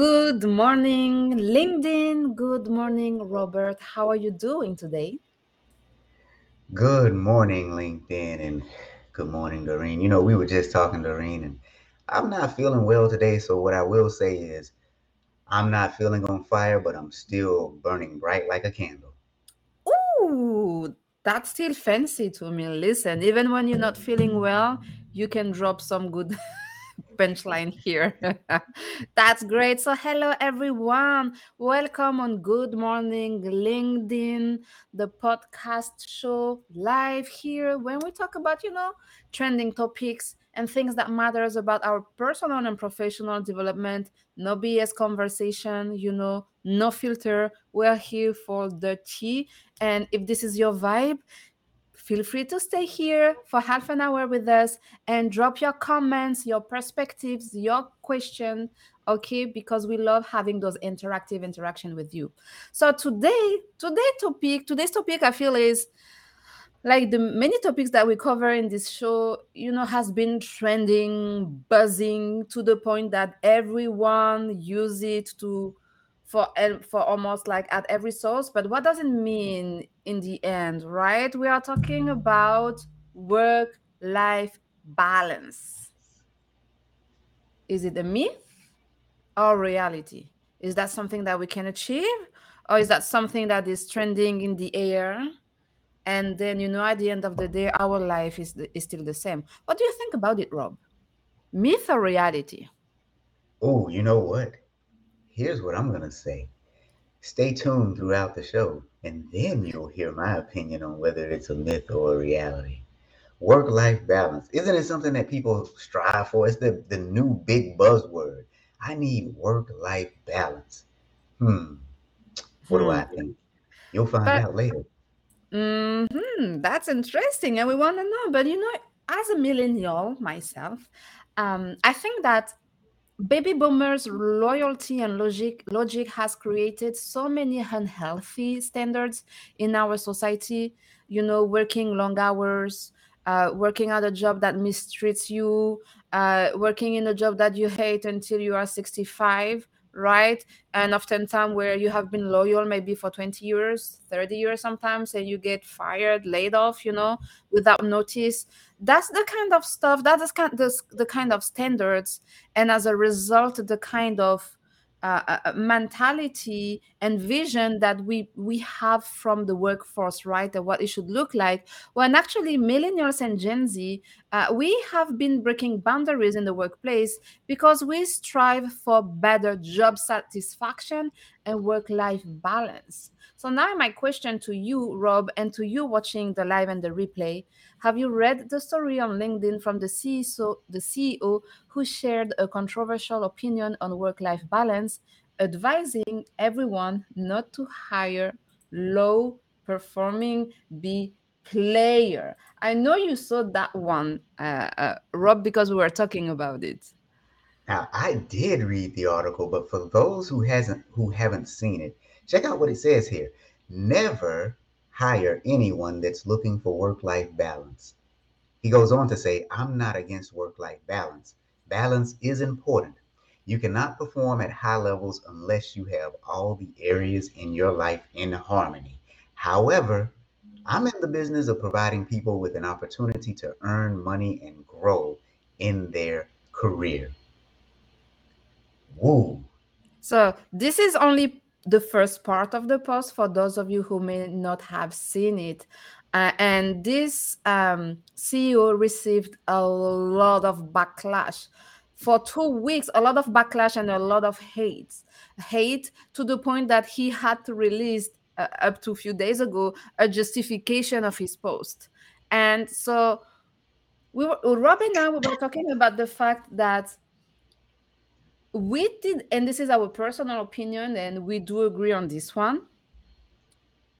Good morning, LinkedIn. Good morning, Robert. How are you doing today? Good morning, LinkedIn, and good morning, Darine. You know, we were just talking, Darine, and I'm not feeling well today. So, what I will say is, I'm not feeling on fire, but I'm still burning bright like a candle. Ooh, that's still fancy to me. Listen, even when you're not feeling well, you can drop some good punchline here. That's great. So, hello everyone. Welcome on Good Morning LinkedIn, the podcast show live here when we talk about, you know, trending topics and things that matters about our personal and professional development. No BS conversation, you know, no filter. We're here for the tea. And if this is your vibe, Feel free to stay here for half an hour with us and drop your comments, your perspectives, your question, okay? Because we love having those interactive interaction with you. So today, today topic, today's topic I feel is like the many topics that we cover in this show, you know, has been trending, buzzing to the point that everyone use it to for for almost like at every source but what does it mean in the end right? We are talking about work life balance. Is it a myth or reality? Is that something that we can achieve or is that something that is trending in the air? And then you know at the end of the day our life is, is still the same. What do you think about it rob? Myth or reality? Oh you know what here's what I'm going to say. Stay tuned throughout the show, and then you'll hear my opinion on whether it's a myth or a reality. Work life balance. Isn't it something that people strive for? It's the, the new big buzzword. I need work life balance. Hmm. What do I hmm. think? You'll find but, out later. Hmm. That's interesting, and we want to know. But you know, as a millennial myself, um, I think that baby boomers loyalty and logic logic has created so many unhealthy standards in our society you know working long hours uh, working at a job that mistreats you uh, working in a job that you hate until you are 65 right? And often time where you have been loyal maybe for 20 years 30 years sometimes and you get fired laid off you know without notice. That's the kind of stuff that is kind the, the kind of standards. And as a result the kind of uh, uh, uh, mentality and vision that we we have from the workforce right? And what it should look like. When actually millennials and gen z uh, we have been breaking boundaries in the workplace because we strive for better job satisfaction and work life balance so now my question to you rob and to you watching the live and the replay have you read the story on LinkedIn from the CEO, the CEO who shared a controversial opinion on work life balance, advising everyone not to hire low performing B player? I know you saw that one, uh, uh, Rob, because we were talking about it. Now, I did read the article, but for those who hasn't who haven't seen it, check out what it says here. Never hire anyone that's looking for work life balance. He goes on to say, I'm not against work life balance. Balance is important. You cannot perform at high levels unless you have all the areas in your life in harmony. However, I'm in the business of providing people with an opportunity to earn money and grow in their career. Woo. So, this is only the first part of the post for those of you who may not have seen it. Uh, and this um, CEO received a lot of backlash for two weeks, a lot of backlash and a lot of hate, hate to the point that he had to release uh, up to a few days ago a justification of his post. And so, we were, Rob and I were talking about the fact that we did, and this is our personal opinion, and we do agree on this one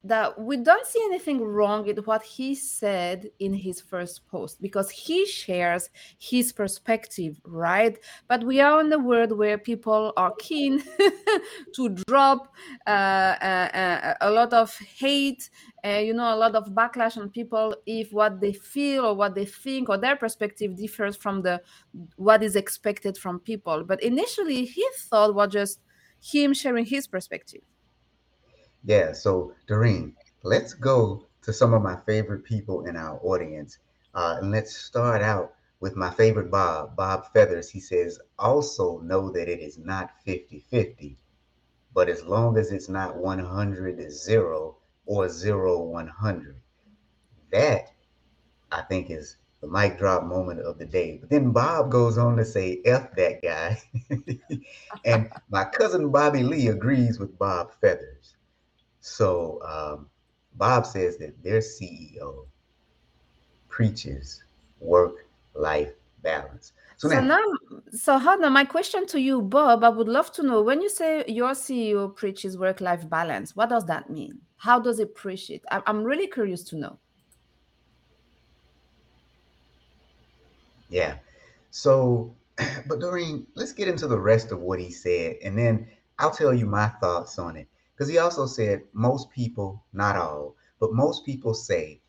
that we don't see anything wrong with what he said in his first post because he shares his perspective, right? But we are in a world where people are keen to drop uh, uh, uh, a lot of hate, you know, a lot of backlash on people if what they feel or what they think or their perspective differs from the what is expected from people. But initially, he thought was just him sharing his perspective. Yeah, so Darine, let's go to some of my favorite people in our audience. Uh, and let's start out with my favorite Bob, Bob Feathers. He says, also know that it is not 50 50, but as long as it's not 100 0 or 0 100, that I think is the mic drop moment of the day. But then Bob goes on to say, F that guy. and my cousin Bobby Lee agrees with Bob Feathers. So um, Bob says that their CEO preaches work life balance. So, so now, so Hannah, my question to you, Bob, I would love to know when you say your CEO preaches work life balance, what does that mean? How does it preach it? I'm really curious to know. Yeah. So, but Darine, let's get into the rest of what he said, and then I'll tell you my thoughts on it. Because he also said most people, not all, but most people say,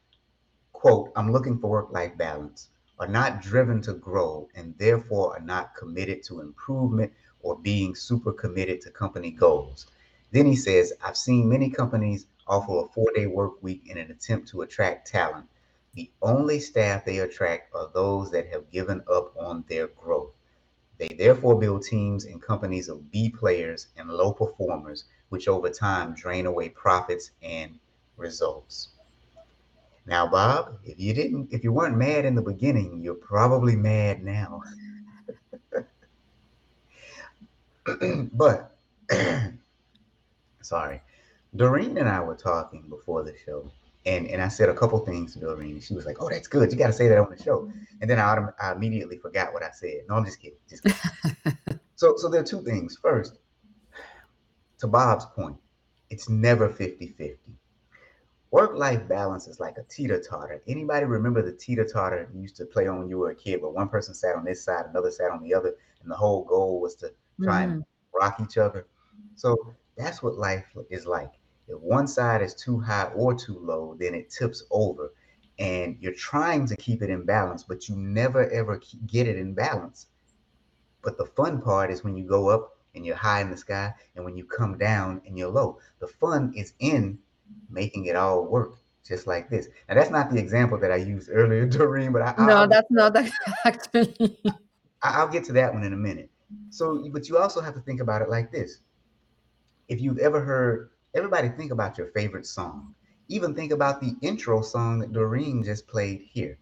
quote, I'm looking for work life balance, are not driven to grow, and therefore are not committed to improvement or being super committed to company goals. Then he says, I've seen many companies offer a four day work week in an attempt to attract talent the only staff they attract are those that have given up on their growth. They therefore build teams and companies of B players and low performers, which over time drain away profits and results. Now, Bob, if you didn't, if you weren't mad in the beginning, you're probably mad now. but sorry, Darine and I were talking before the show, and and I said a couple things to Darine, and she was like, "Oh, that's good. You got to say that on the show." And then I, I immediately forgot what I said. No, I'm just kidding. Just kidding. so so there are two things. First, to Bob's point, it's never 50-50. Work-life balance is like a teeter-totter. Anybody remember the teeter-totter you used to play on when you were a kid, where one person sat on this side, another sat on the other, and the whole goal was to try mm-hmm. and rock each other. So that's what life is like if one side is too high or too low, then it tips over. And you're trying to keep it in balance, but you never ever get it in balance. But the fun part is when you go up and you're high in the sky, and when you come down and you're low. The fun is in making it all work just like this. Now that's not the example that I used earlier, Darine, but I, no, I'll, that's not actually. I'll get to that one in a minute. So, but you also have to think about it like this: if you've ever heard Everybody think about your favorite song. Even think about the intro song that Darine just played here.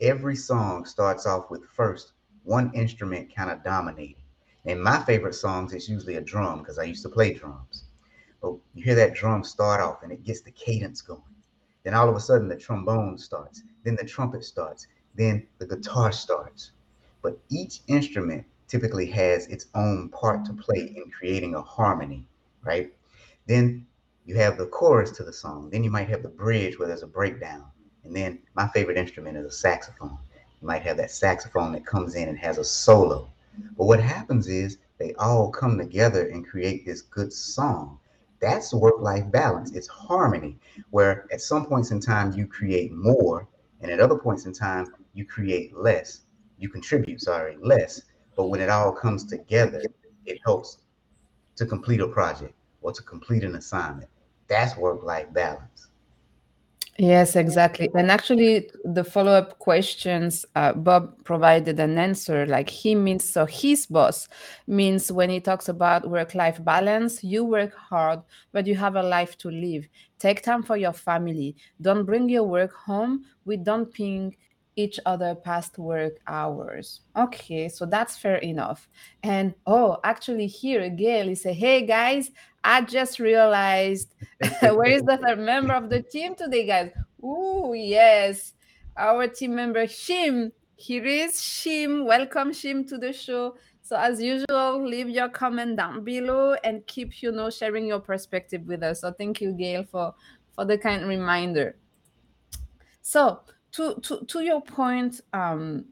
Every song starts off with first one instrument kind of dominating. In my favorite songs, it's usually a drum because I used to play drums. But you hear that drum start off and it gets the cadence going. Then all of a sudden the trombone starts, then the trumpet starts, then the guitar starts. But each instrument typically has its own part to play in creating a harmony, right? Then you have the chorus to the song. Then you might have the bridge where there's a breakdown. And then my favorite instrument is a saxophone. You might have that saxophone that comes in and has a solo. But what happens is they all come together and create this good song. That's work life balance. It's harmony, where at some points in time you create more, and at other points in time you create less. You contribute, sorry, less. But when it all comes together, it helps to complete a project or to complete an assignment. That's work life balance. Yes, exactly. And actually, the follow up questions, uh, Bob provided an answer like he means so his boss means when he talks about work life balance, you work hard, but you have a life to live. Take time for your family. Don't bring your work home We don't ping each other past work hours. Okay, so that's fair enough. And oh, actually, here Gail is say, "Hey guys, I just realized where is the third member of the team today, guys? Oh yes, our team member Shim. Here is Shim. Welcome Shim to the show. So as usual, leave your comment down below and keep you know sharing your perspective with us. So thank you, Gail, for for the kind reminder. So to to to your point um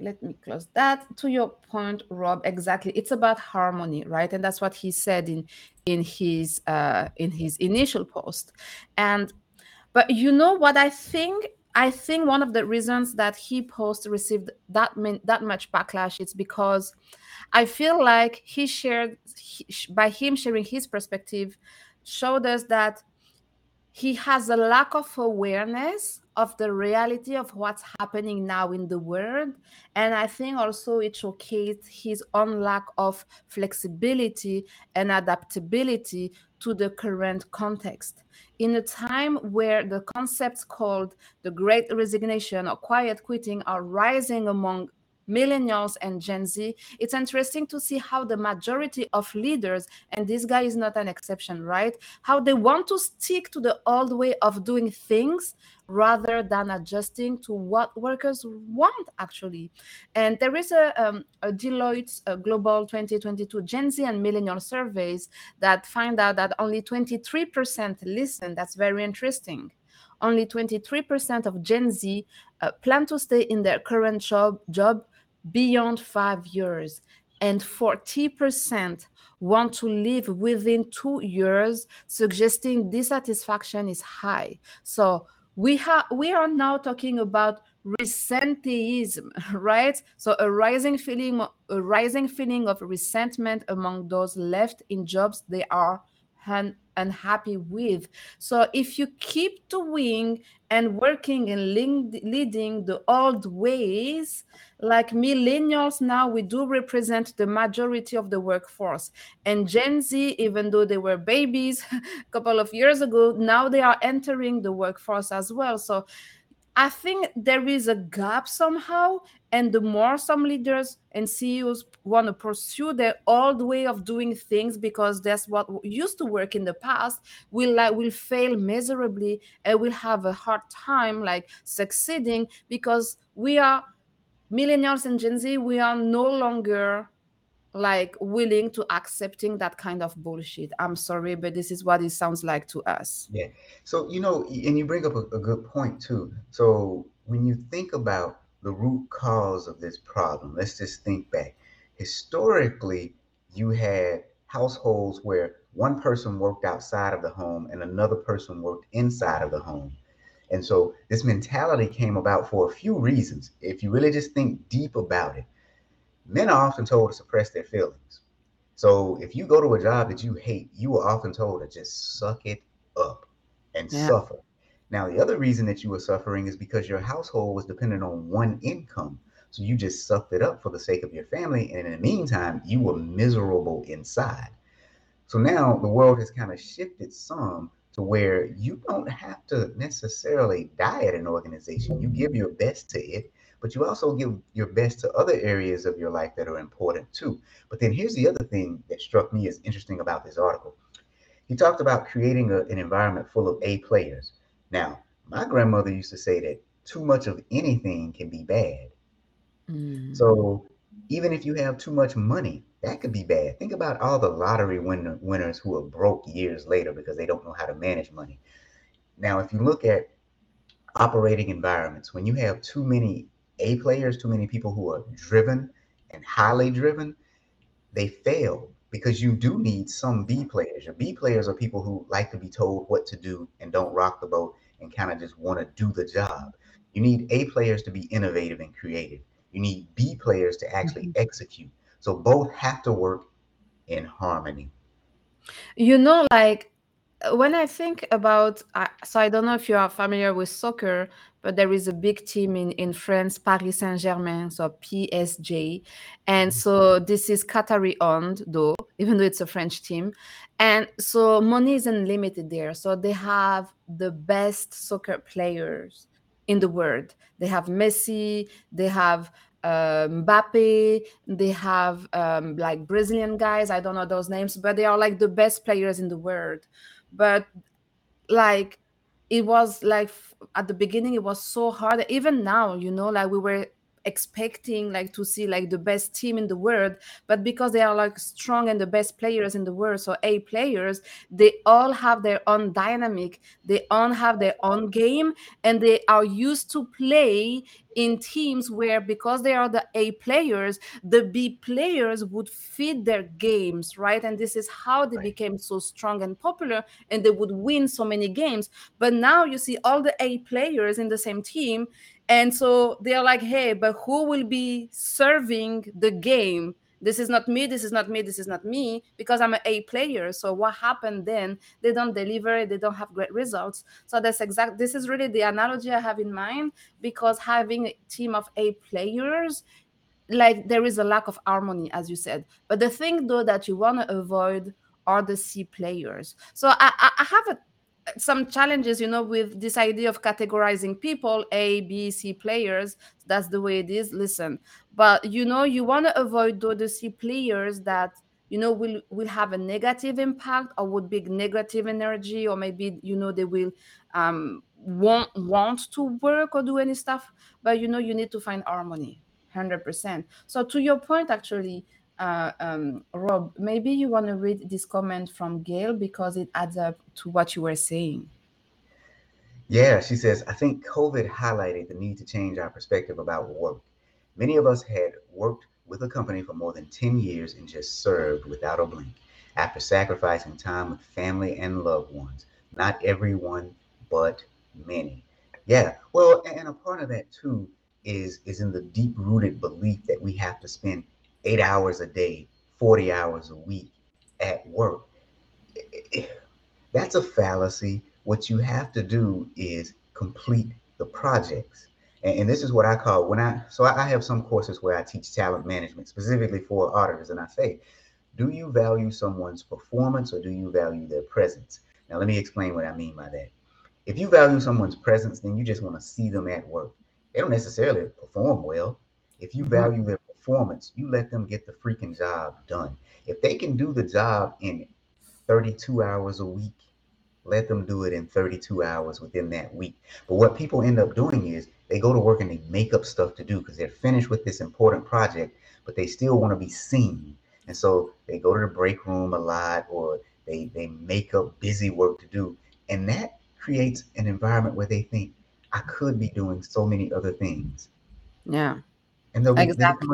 let me close that to your point rob exactly it's about harmony right and that's what he said in in his uh in his initial post. And but you know what i think? I think one of the reasons that he post received that that much backlash is because I feel like he shared he, by him sharing his perspective showed us that he has a lack of awareness of the reality of what's happening now in the world. And i think also it showcased his own lack of flexibility and adaptability to the current context. In a time where the concepts called the great resignation or quiet quitting are rising among millennials and Gen Z, it's interesting to see how the majority of leaders, and this guy is not an exception, right? How they want to stick to the old way of doing things rather than adjusting to what workers want actually. And there is a, um, a deloitte a global 2022 gen z and millennial surveys that find out that only 23% listen. That's very interesting. Only 23% of gen z uh, plan to stay in their current job job beyond five years, and 40% want to leave within two years, suggesting dissatisfaction is high. So we have we are now talking about resenteeism, right? So a rising feeling, a rising feeling of resentment among those left in jobs they are unhappy with. So if you keep doing and working and leading the old ways, like millennials now, we do represent the majority of the workforce. And Gen Z, even though they were babies a couple of years ago, now they are entering the workforce as well. So I think there is a gap somehow, and the more some leaders and CEOs want to pursue their old way of doing things because that's what used to work in the past, will like will fail miserably and will have a hard time like succeeding because we are millennials and Gen Z, we are no longer like willing to accepting that kind of bullshit. I'm sorry, but this is what it sounds like to us. Yeah. So, you know, and you bring up a, a good point too. So, when you think about the root cause of this problem, let's just think back. Historically, you had households where one person worked outside of the home and another person worked inside of the home. And so this mentality came about for a few reasons. If you really just think deep about it, men are often told to suppress their feelings. So if you go to a job that you hate, you are often told to just suck it up and yeah. suffer. Now, the other reason that you were suffering is because your household was dependent on one income. So you just sucked it up for the sake of your family. And in the meantime, you were miserable inside. So now the world has kind of shifted some to where you don't have to necessarily die at an organization. You give your best to it but you also give your best to other areas of your life that are important too. But then here's the other thing that struck me as interesting about this article. He talked about creating a, an environment full of A players. Now, my grandmother used to say that too much of anything can be bad. Mm. So even if you have too much money, that could be bad. Think about all the lottery winner, winners who are broke years later because they don't know how to manage money. Now, if you look at operating environments, when you have too many a players, too many people who are driven and highly driven, they fail because you do need some B players. Your B players are people who like to be told what to do and don't rock the boat and kind of just want to do the job. You need A players to be innovative and creative. You need B players to actually mm-hmm. execute. So both have to work in harmony. You know, like when I think about, so I don't know if you are familiar with soccer, but there is a big team in, in France, Paris Saint Germain, so PSG. And so this is Qatari owned, though, even though it's a French team. And so money isn't limited there. So they have the best soccer players in the world. They have Messi, they have um, Mbappe, they have um, like Brazilian guys. I don't know those names, but they are like the best players in the world but like it was like at the beginning it was so hard. Even now you know like we were expecting like to see like the best team in the world but because they are like strong and the best players in the world so a players they all have their own dynamic they all have their own game and they are used to play in teams where because they are the A players, the B players would feed their games, right? And this is how they became so strong and popular and they would win so many games. But now you see all the A players in the same team. And so they're like, hey, but who will be serving the game? This is not me this is not me this is not me because i'm an a player. So what happened then they don't deliver they don't have great results. So that's exact this is really the analogy i have in mind because having a team of a players like there is a lack of harmony as you said. But the thing though that you want to avoid are the c players. So i i have a some challenges you know with this idea of categorizing people a b c players. That's the way it is. Listen but you know you want to avoid the c players that you know will will have a negative impact or would be negative energy or maybe you know they will um won't want to work or do any stuff. But you know you need to find harmony 100% so to your point actually uh, um, Rob, maybe you want to read this comment from Gail because it adds up to what you were saying. Yeah, she says, I think COVID highlighted the need to change our perspective about work. Many of us had worked with a company for more than 10 years and just served without a blink after sacrificing time with family and loved ones. Not everyone, but many. Yeah, well, and a part of that too is is in the deep rooted belief that we have to spend eight hours a day, 40 hours a week at work. That's a fallacy. What you have to do is complete the projects. And, and this is what I call when I, so I have some courses where I teach talent management specifically for auditors. And I say, do you value someone's performance or do you value their presence? Now, let me explain what I mean by that. If you value someone's presence, then you just want to see them at work. They don't necessarily perform well. If you mm-hmm. value their performance, you let them get the freaking job done. If they can do the job in 32 hours a week, let them do it in 32 hours within that week. But what people end up doing is they go to work and they make up stuff to do because they're finished with this important project, but they still want to be seen. And so they go to the break room a lot or they, they make up busy work to do. And that creates an environment where they think, I could be doing so many other things. Yeah and exactly.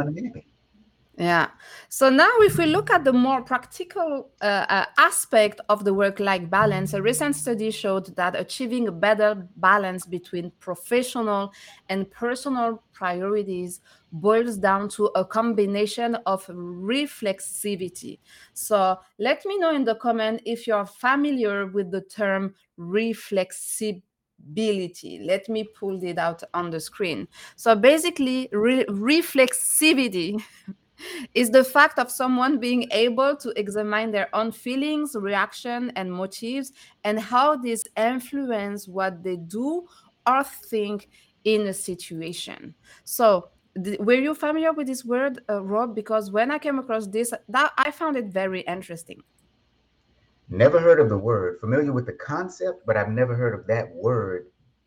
Yeah. So now, if we look at the more practical uh, uh, aspect of the work life balance, a recent study showed that achieving a better balance between professional and personal priorities boils down to a combination of reflexivity. So let me know in the comment if you're familiar with the term reflexivity ability. Let me pull it out on the screen. So basically, re reflexivity is the fact of someone being able to examine their own feelings, reaction, and motives, and how these influence what they do or think in a situation. So were you familiar with this word, uh, Rob? Because when I came across this, that I found it very interesting. Never heard of the word. Familiar with the concept, but I've never heard of that word.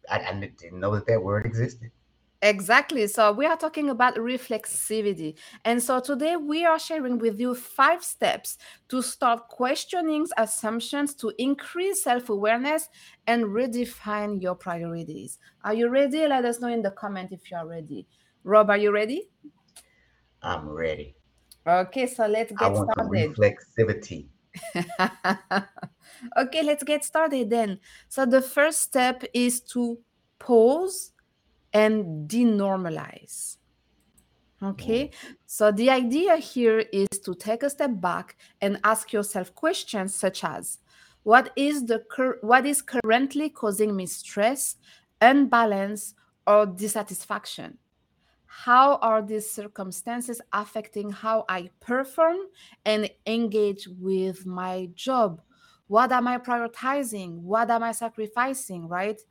I, I didn't know that that word existed. Exactly. So we are talking about reflexivity. And so today we are sharing with you five steps to start questioning assumptions to increase self awareness and redefine your priorities. Are you ready? Let us know in the comment if you are ready. Rob, are you ready? I'm ready. Okay, so let's get I want started. reflexivity. okay, let's get started then. So the first step is to pause and denormalize. Okay, mm. so the idea here is to take a step back and ask yourself questions such as what is the what is currently causing me stress, unbalance, or dissatisfaction? How are these circumstances affecting how I perform and engage with my job? What am I prioritizing? What am I sacrificing? Right?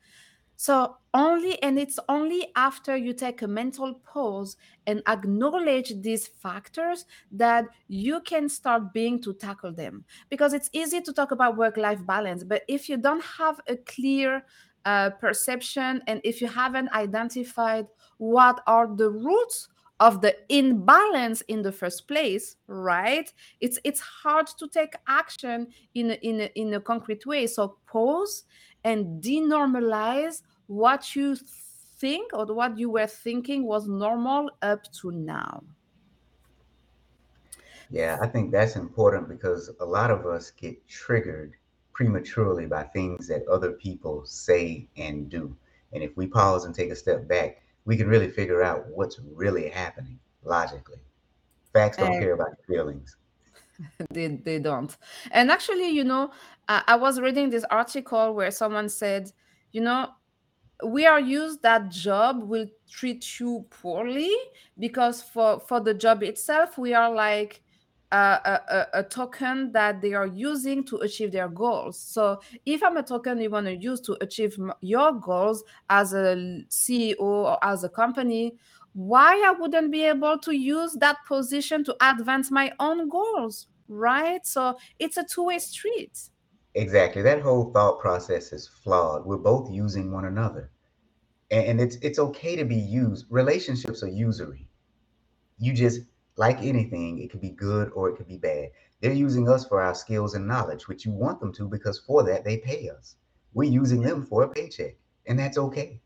So, only, and it's only after you take a mental pause and acknowledge these factors that you can start being to tackle them. Because it's easy to talk about work life balance, but if you don't have a clear uh, perception and if you haven't identified what are the roots of the imbalance in the first place right it's it's hard to take action in in in a concrete way so pause and denormalize what you think or what you were thinking was normal up to now. Yeah, I think that's important because a lot of us get triggered prematurely by things that other people say and do. And if we pause and take a step back, we can really figure out what's really happening logically. Facts don't care about your feelings. they, they don't. And actually, you know, I, I was reading this article where someone said, you know, we are used that job will treat you poorly because for for the job itself we are like a, a, a token that they are using to achieve their goals so if i'm a token you want to use to achieve your goals as a ceo or as a company why i wouldn't be able to use that position to advance my own goals right so it's a two-way street Exactly. That whole thought process is flawed. We're both using one another. And, and it's it's okay to be used. Relationships are usury. You just like anything, it could be good or it could be bad. They're using us for our skills and knowledge, which you want them to because for that they pay us. We're using them for a paycheck, and that's okay.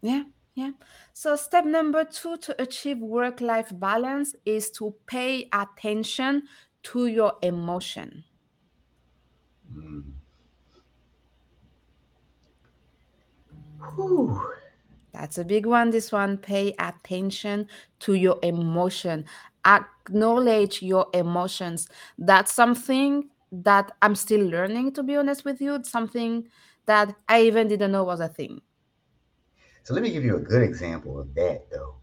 Yeah, yeah. So, step number two to achieve work life balance is to pay attention to your emotion. Mm. That's a big one. This one, pay attention to your emotion. Acknowledge your emotions. That's something that I'm still learning, to be honest with you. It's something that I even didn't know was a thing. So let me give you a good example of that though,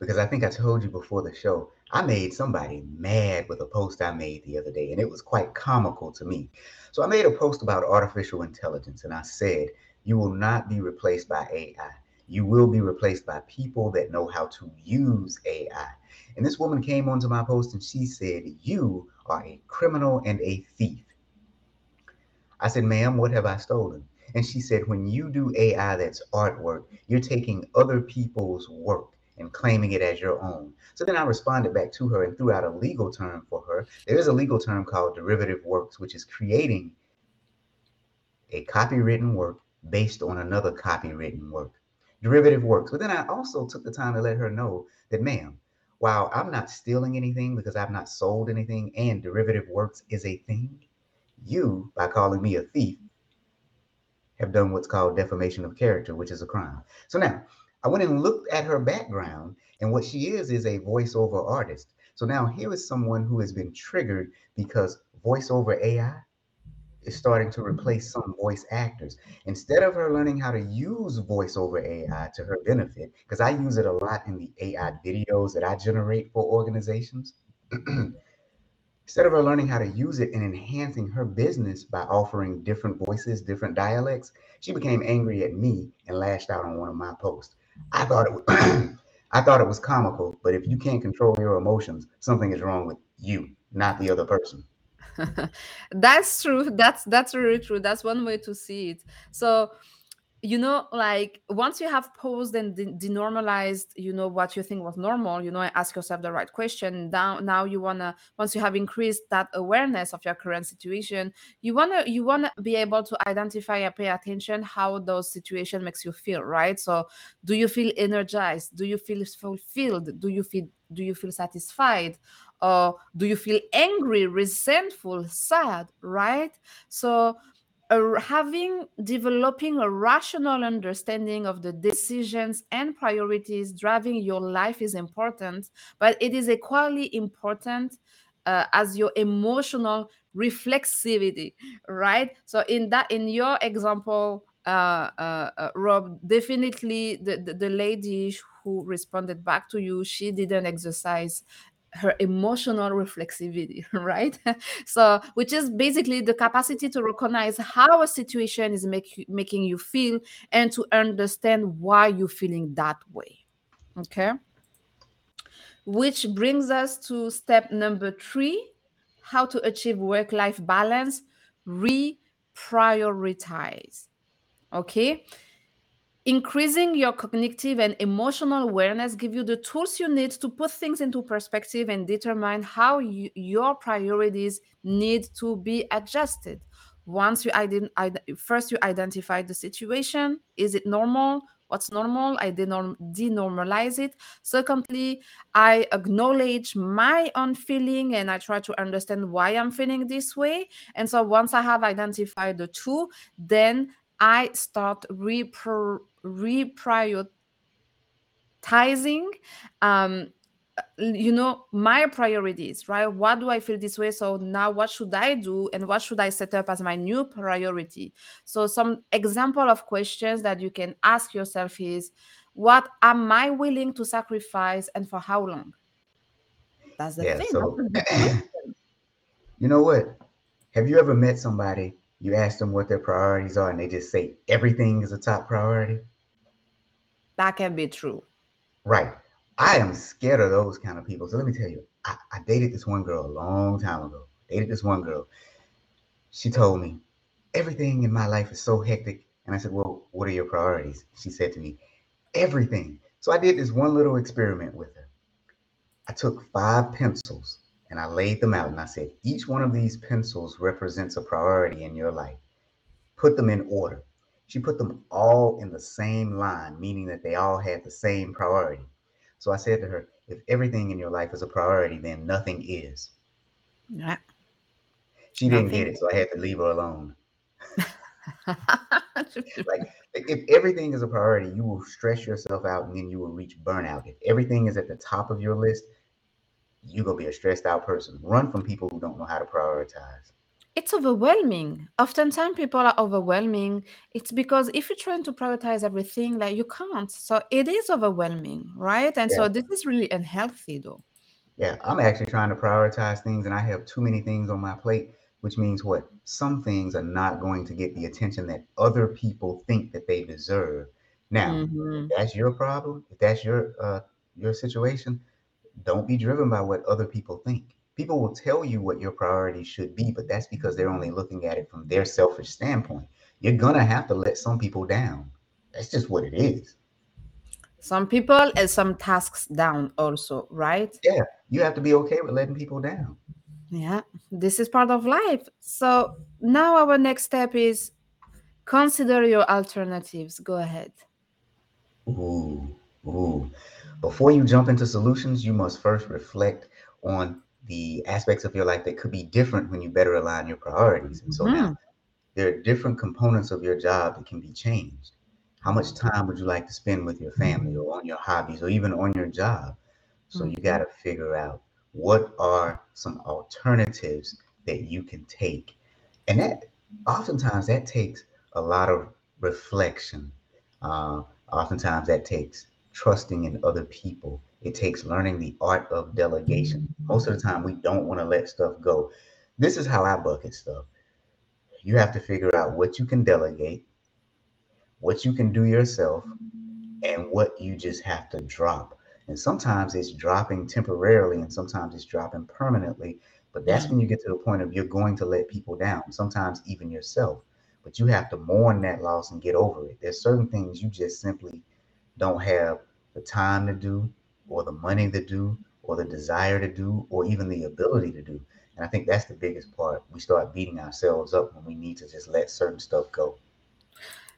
because I think I told you before the show, I made somebody mad with a post I made the other day, and it was quite comical to me. So I made a post about artificial intelligence, and I said, You will not be replaced by AI. You will be replaced by people that know how to use AI. And this woman came onto my post and she said, You are a criminal and a thief. I said, ma'am, what have I stolen? And she said, when you do AI that's artwork, you're taking other people's work and claiming it as your own. So then I responded back to her and threw out a legal term for her. There is a legal term called derivative works, which is creating a copywritten work based on another copywritten work. Derivative works. But then I also took the time to let her know that, ma'am, while I'm not stealing anything because I've not sold anything and derivative works is a thing, you, by calling me a thief, have done what's called defamation of character, which is a crime. So now I went and looked at her background, and what she is is a voiceover artist. So now here is someone who has been triggered because voiceover AI is starting to replace some voice actors. Instead of her learning how to use voiceover AI to her benefit, because I use it a lot in the AI videos that I generate for organizations. Instead of her learning how to use it and enhancing her business by offering different voices, different dialects, she became angry at me and lashed out on one of my posts. I thought it was I thought it was comical, but if you can't control your emotions, something is wrong with you, not the other person. that's true. That's that's really true. That's one way to see it. So you know like once you have paused and de- denormalized you know what you think was normal you know ask yourself the right question now now you want to once you have increased that awareness of your current situation you want to you want to be able to identify and pay attention how those situation makes you feel right so do you feel energized do you feel fulfilled do you feel do you feel satisfied or do you feel angry resentful sad right? So a, having developing a rational understanding of the decisions and priorities driving your life is important but it is equally important uh, as your emotional reflexivity right? So in that in your example uh, uh, uh, Rob, definitely the, the, the lady who responded back to you, she didn't exercise her emotional reflexivity, right? so, which is basically the capacity to recognize how a situation is make, making you feel and to understand why you're feeling that way. Okay. Which brings us to step number three how to achieve work life balance, reprioritize. Okay increasing your cognitive and emotional awareness give you the tools you need to put things into perspective and determine how you, your priorities need to be adjusted. Once you ident- first you identify the situation is it normal? What's normal? I denorm- denormalize it. Secondly i acknowledge my own feeling and i try to understand why i'm feeling this way. And so once i have identified the two then i start repro- reprioritizing um, you know my priorities right what do i feel this way so now what should i do and what should i set up as my new priority so some example of questions that you can ask yourself is what am i willing to sacrifice and for how long that's the Yeah. thing So, you know what? Have you ever met somebody, you ask them what their priorities are, and they just say everything is a top priority? That can be true Right. I am scared of those kind of people. So let me tell you, I, I dated this one girl a long time ago. Dated this one girl. She told me, everything in my life is so hectic. And I said, Well, what are your priorities? She said to me, everything. So I did this one little experiment with her. I took five pencils and I laid them out and I said, each one of these pencils represents a priority in your life. Put them in order. She put them all in the same line, meaning that they all had the same priority. So I said to her, if everything in your life is a priority, then nothing is. yeah She didn't get it, so I had to leave her alone. Like, if everything is a priority, you will stress yourself out and then you will reach burnout. If everything is at the top of your list, you're going to be a stressed out person. Run from people who don't know how to prioritize. It's overwhelming. Oftentimes, people are overwhelming. It's because if you're trying to prioritize everything, like you can't. So it is overwhelming, right? And Yeah. so this is really unhealthy, though. Yeah, I'm actually trying to prioritize things and I have too many things on my plate, which means what? Some things are not going to get the attention that other people think that they deserve. Now, if hmm that's your problem, if that's your uh your situation, don't be driven by what other people think. People will tell you what your priorities should be, but that's because they're only looking at it from their selfish standpoint. You're gonna have to let some people down. That's just what it is. Some people and some tasks down, also, right? Yeah, you have to be okay with letting people down. Yeah, this is part of life. So now our next step is consider your alternatives. Go ahead. Ooh, ooh. Before you jump into solutions, you must first reflect on the aspects of your life that could be different when you better align your priorities. And so now Mhm. there are different components of your job that can be changed. How much time would you like to spend with your family or on your hobbies or even on your job? So you got to figure out what are some alternatives that you can take. And that oftentimes that takes a lot of reflection. Uh, oftentimes that takes trusting in other people. It takes learning the art of delegation. Most of the time we don't want to let stuff go. This is how I bucket stuff. You have to figure out what you can delegate, what you can do yourself, and what you just have to drop. And sometimes it's dropping temporarily, and sometimes it's dropping permanently. But that's when you get to the point of you're going to let people down, sometimes even yourself. But you have to mourn that loss and get over it. There's certain things you just simply don't have the time to do, or the money to do, or the desire to do, or even the ability to do. And I think that's the biggest part. We start beating ourselves up when we need to just let certain stuff go.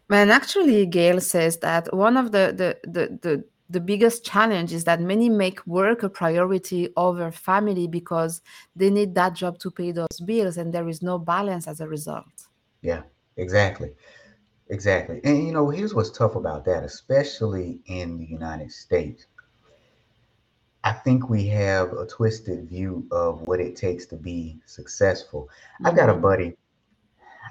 And actually, Gail says that one of the the the the the biggest challenge is that many make work a priority over family because they need that job to pay those bills and there is no balance as a result. Yeah, exactly. Exactly. And you know, here's what's tough about that, especially in the United States. I think we have a twisted view of what it takes to be successful. I've got a Mhm. buddy,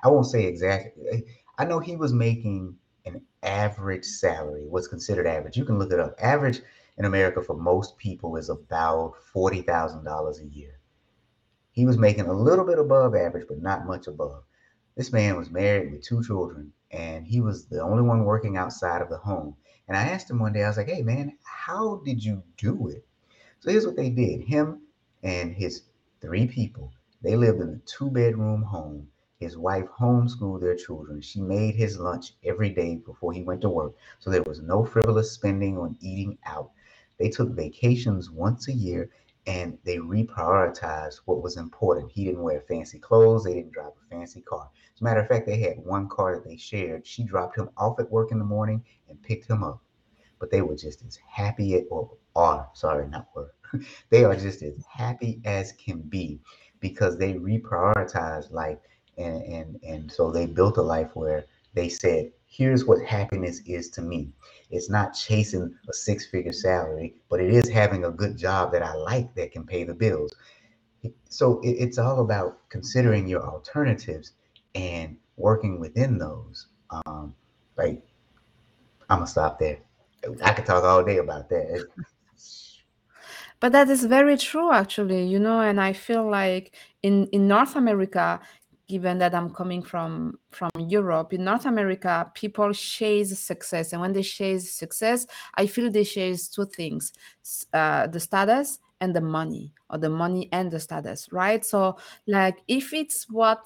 I won't say exactly. I know he was making an average salary, what's considered average. You can look it up. Average in America for most people is about $40,000 a year. He was making a little bit above average, but not much above. This man was married with two children, and he was the only one working outside of the home. And I asked him one day, I was like, hey, man, how did you do it? So here's what they did him and his three people, they lived in a two bedroom home. His wife homeschooled their children. She made his lunch every day before he went to work. So there was no frivolous spending on eating out. They took vacations once a year and they reprioritized what was important. He didn't wear fancy clothes. They didn't drive a fancy car. As a matter of fact, they had one car that they shared. She dropped him off at work in the morning and picked him up. But they were just as happy or are, sorry, not were. they are just as happy as can be because they reprioritized life. And, and, and so they built a life where they said, here's what happiness is to me. It's not chasing a six figure salary, but it is having a good job that I like that can pay the bills. So it, it's all about considering your alternatives and working within those. Um, like, I'm gonna stop there. I could talk all day about that. But that is very true, actually, you know, and I feel like in, in North America, given that I'm coming from from Europe, in North America, people chase success, and when they chase success, I feel they chase two things: uh, the status and the money, or the money and the status, right? So, like, if it's what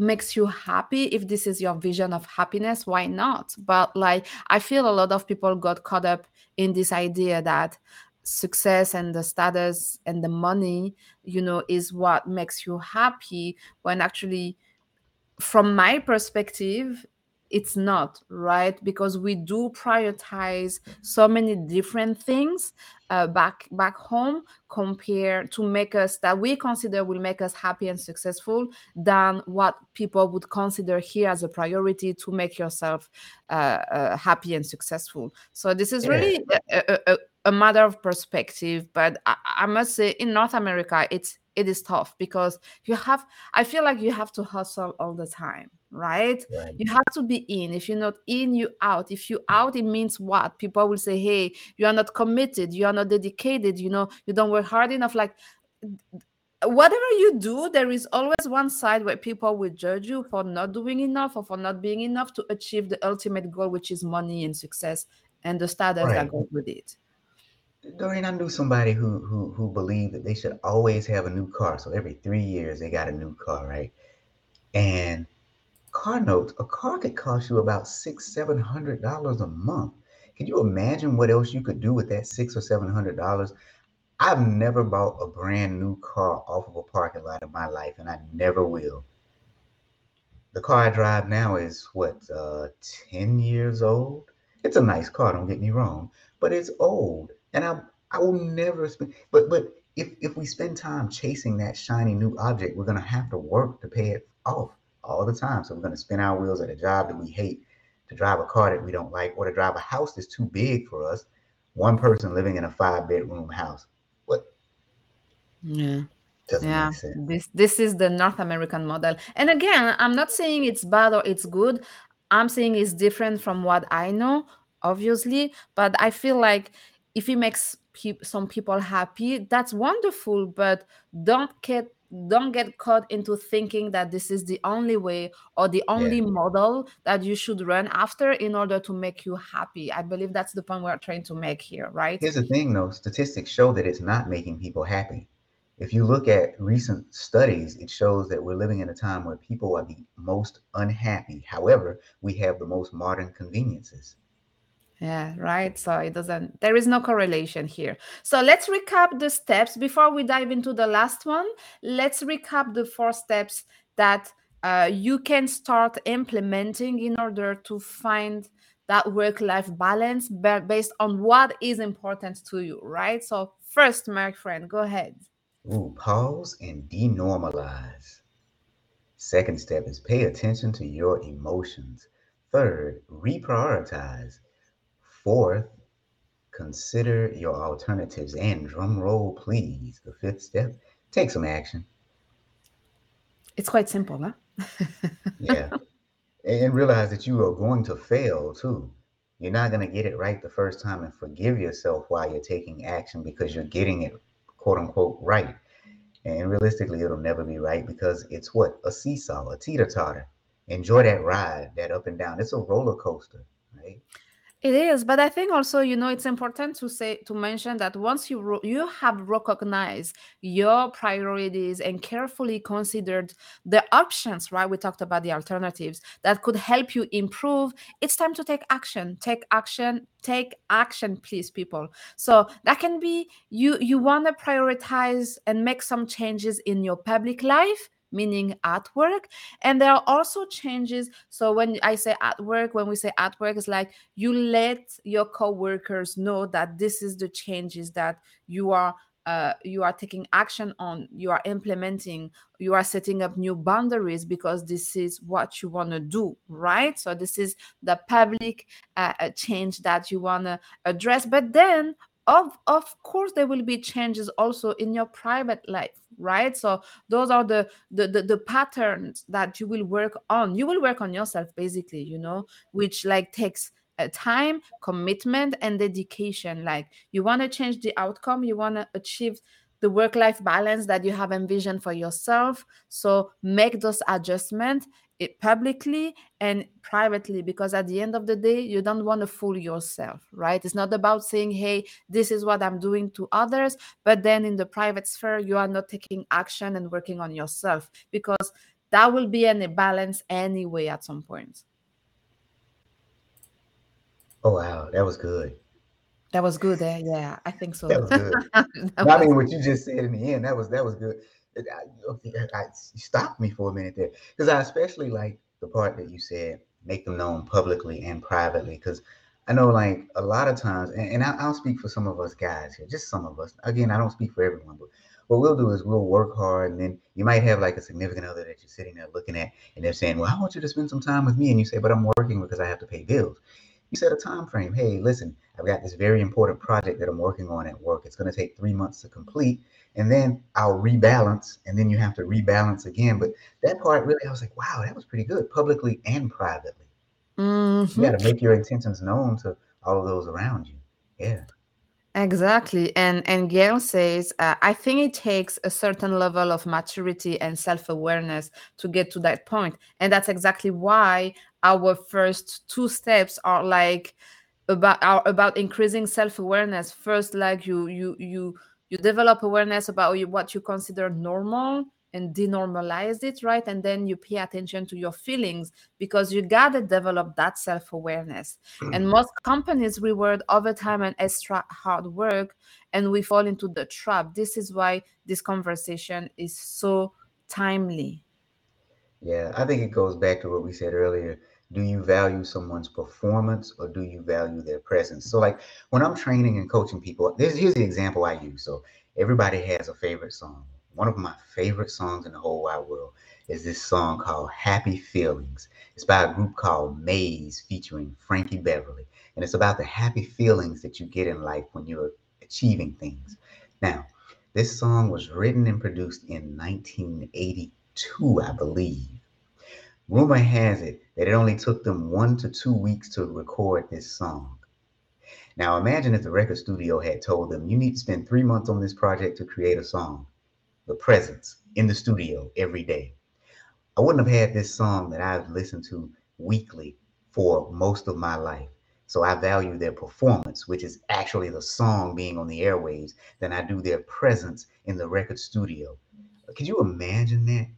makes you happy if this is your vision of happiness why not? But like i feel a lot of people got caught up in this idea that success and the status and the money you know is what makes you happy when actually from my perspective it's not right? Because we do prioritize so many different things uh, back back home compared to make us that we consider will make us happy and successful than what people would consider here as a priority to make yourself uh, uh, happy and successful. So this is really a, a, a, matter of perspective but I, I must say in north america it's it is tough because you have i feel like you have to hustle all the time right? right? You have to be in. If you're not in, you out. If you out, it means what? People will say, hey, you are not committed, you are not dedicated, you know, you don't work hard enough. Like whatever you do, there is always one side where people will judge you for not doing enough or for not being enough to achieve the ultimate goal, which is money and success and the status right. that goes with it. Darine, I knew somebody who who who believed that they should always have a new car. So every three years they got a new car, right? And car notes, a car could cost you about six, seven hundred dollars a month. Can you imagine what else you could do with that six or seven hundred dollars? I've never bought a brand new car off of a parking lot in my life, and I never will. The car I drive now is what, uh, 10 years old? It's a nice car, don't get me wrong, but it's old. And I I will never spend but but if if we spend time chasing that shiny new object, we're gonna have to work to pay it off all the time. So we're going to spin our wheels at a job that we hate, to drive a car that we don't like, or to drive a house that's too big for us. One person living in a five bedroom house. What? Yeah. Doesn't yeah, this this is the North American model. And again, I'm not saying it's bad or it's good. I'm saying it's different from what I know, obviously. But I feel like if it makes pe- some people happy, that's wonderful. But don't get don't get caught into thinking that this is the only way or the only yeah. model that you should run after in order to make you happy. I believe that's the point we're trying to make here, right? Here's the thing though statistics show that it's not making people happy. If you look at recent studies, it shows that we're living in a time where people are the most unhappy. However, we have the most modern conveniences. Yeah, right. So it doesn't, there is no correlation here. So let's recap the steps before we dive into the last one. Let's recap the four steps that uh, you can start implementing in order to find that work life balance based on what is important to you, right? So, first, my friend, go ahead. Ooh, pause and denormalize. Second step is pay attention to your emotions. Third, reprioritize. Fourth, consider your alternatives. And drum roll, please. The fifth step, take some action. It's quite simple, huh? yeah. And realize that you are going to fail too. You're not going to get it right the first time and forgive yourself while you're taking action because you're getting it quote unquote right. And realistically, it'll never be right because it's what? A seesaw, a teeter totter. Enjoy that ride, that up and down. It's a roller coaster, right? It is, but I think also, you know, it's important to say to mention that once you you have recognized your priorities and carefully considered the options, right? We talked about the alternatives that could help you improve. It's time to take action. Take action. Take action, please, people. So that can be you. You want to prioritize and make some changes in your public life meaning at work. And there are also changes. So when i say at work when we say at work it's like you let your coworkers know that this is the changes that you are uh, you are taking action on. You are implementing you are setting up new boundaries because this is what you want to do right? So this is the public uh, uh, change that you want to address. But then of of course there will be changes also in your private life right? So those are the the the, the patterns that you will work on. You will work on yourself basically you know which like takes uh, time commitment and dedication. Like you want to change the outcome you want to achieve the work life balance that you have envisioned for yourself. So make those adjustments it publicly and privately because at the end of the day you don't want to fool yourself right it's not about saying hey this is what i'm doing to others but then in the private sphere you are not taking action and working on yourself because that will be an imbalance anyway at some point Oh wow, that was good. that was good eh? yeah i think so That was good. that No, I was mean, what you just said in the end, that was that was good. I, I- stopped me for a minute there because I especially like the part that you said, make them known publicly and privately. Because I know, like a lot of times, and, and I, I'll speak for some of us guys here, just some of us. Again, I don't speak for everyone, but what we'll do is we'll work hard, and then you might have like a significant other that you're sitting there looking at, and they're saying, "Well, I want you to spend some time with me," and you say, "But I'm working because I have to pay bills." You set a time frame. Hey, listen, I've got this very important project that I'm working on at work. It's going to take three months to complete, and then I'll rebalance, and then you have to rebalance again. But that part really, I was like, wow, that was pretty good, publicly and privately. You Mhm. got to make your intentions known to all of those around you. Yeah. Exactly. And and Gail says, uh, I think it takes a certain level of maturity and self-awareness to get to that. And that's exactly why our first two steps are like about are about increasing self-awareness. First, like you you you you develop awareness about what you consider normal and denormalize it, right? And then you pay attention to your feelings because you gotta develop that self-awareness hmm. and most companies reward overtime and extra hard work, and we fall into the trap. This is why this conversation is so timely. Yeah, I think it goes back to what we said earlier. Do you value someone's performance or do you value their presence? So, like when I'm training and coaching people, this here's the example I use. So, everybody has a favorite song. One of my favorite songs in the whole wide world is this song called Happy Feelings. It's by a group called Maze featuring Frankie Beverly. And it's about the happy feelings that you get in life when you're achieving things. Now, this song was written and produced in 1982, I believe. Rumor has it that it only took them one to two weeks to record this song. Now imagine if the record studio had told them you need to spend three months on this project to create a song. The presence in the studio every day. I wouldn't have had this song that I've listened to weekly for most of my life. So I value their performance, which is actually the song being on the airwaves, than I do their presence in the record studio. Could you imagine that?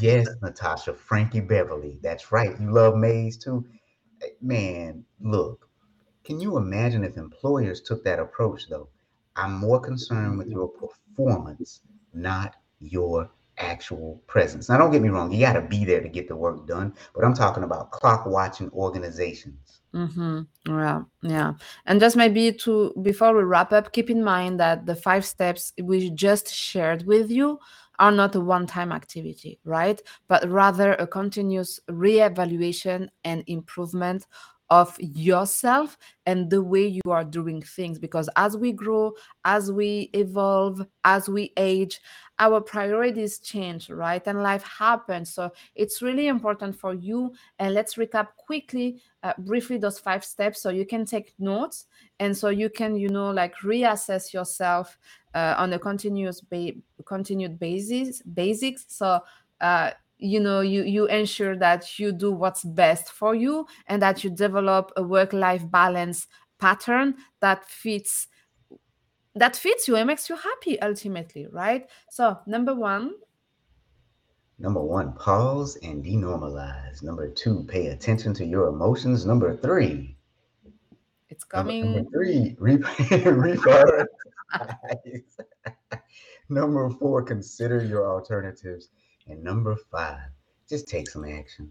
Yes, Natasha, Frankie Beverly. That's right. You love Maze too? Eh, Man, look, can you imagine if employers took that approach though? I'm more concerned with your performance, not your actual presence. Now, don't get me wrong, you got to be there to get the work done, but I'm talking about clock watching organizations. Mm-hmm. Yeah, yeah. And just maybe to before we wrap up, keep in mind that the five steps we just shared with you are not a one-time activity, right? But rather a continuous re evaluation and improvement of yourself and the way you are doing things. Because as we grow, as we evolve, as we age, our priorities change, right? And life happens. So it's really important for you. And let's recap quickly uh, briefly those five steps so you can take notes and so you can you know like reassess yourself uh, on a continuous ba- continued basis basics so uh, you know you you ensure that you do what's best for you and that you develop a work life balance pattern that fits that fits you and makes you happy ultimately right so number one Number one, pause and denormalize. Number two, pay attention to your emotions. Number three, it's number, coming number three, re- reprioritize. number four, consider your alternatives. And number five, just take some action.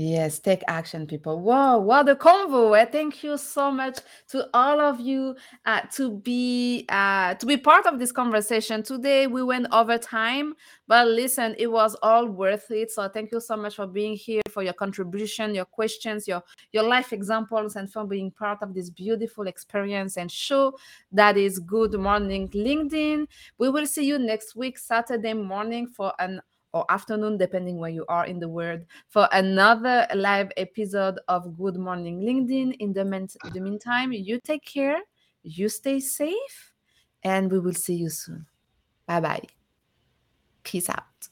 Yes, take action, people. Wow, what a convo! Eh? Thank you so much to all of you uh, to be uh, to be part of this conversation today. We went over time, but listen, it was all worth it. So thank you so much for being here, for your contribution, your questions, your your life examples, and for being part of this beautiful experience and show that is Good Morning LinkedIn. We will see you next week, Saturday morning, for an or afternoon, depending where you are in the world, for another live episode of Good Morning LinkedIn. In the, men- the meantime, you take care, you stay safe, and we will see you soon. Bye bye. Peace out.